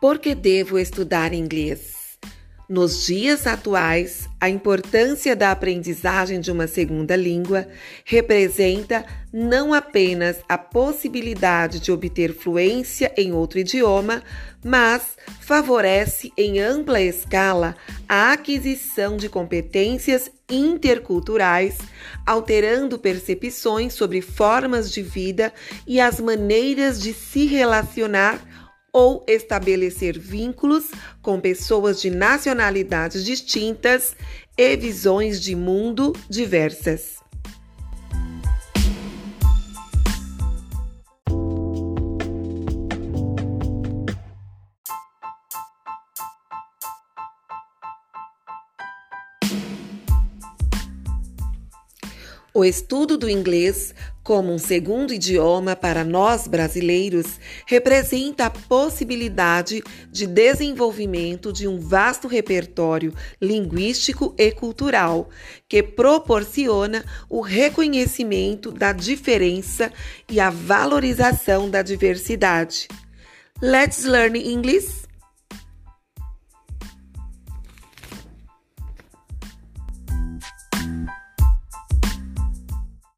Por que devo estudar inglês? Nos dias atuais, a importância da aprendizagem de uma segunda língua representa não apenas a possibilidade de obter fluência em outro idioma, mas favorece em ampla escala a aquisição de competências interculturais, alterando percepções sobre formas de vida e as maneiras de se relacionar ou estabelecer vínculos com pessoas de nacionalidades distintas e visões de mundo diversas. O estudo do inglês como um segundo idioma para nós brasileiros representa a possibilidade de desenvolvimento de um vasto repertório linguístico e cultural que proporciona o reconhecimento da diferença e a valorização da diversidade. Let's learn English!